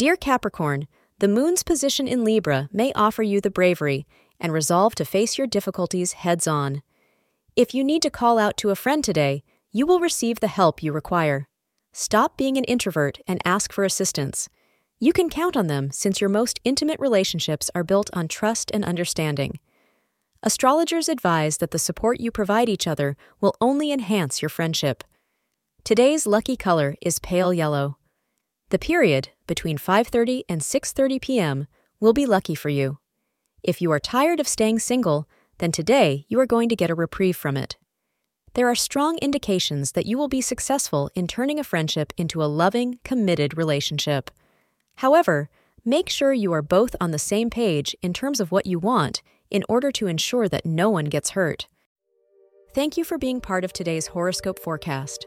Dear Capricorn, the moon's position in Libra may offer you the bravery and resolve to face your difficulties heads on. If you need to call out to a friend today, you will receive the help you require. Stop being an introvert and ask for assistance. You can count on them since your most intimate relationships are built on trust and understanding. Astrologers advise that the support you provide each other will only enhance your friendship. Today's lucky color is pale yellow. The period between 5:30 and 6:30 p.m. will be lucky for you. If you are tired of staying single, then today you are going to get a reprieve from it. There are strong indications that you will be successful in turning a friendship into a loving, committed relationship. However, make sure you are both on the same page in terms of what you want in order to ensure that no one gets hurt. Thank you for being part of today's horoscope forecast.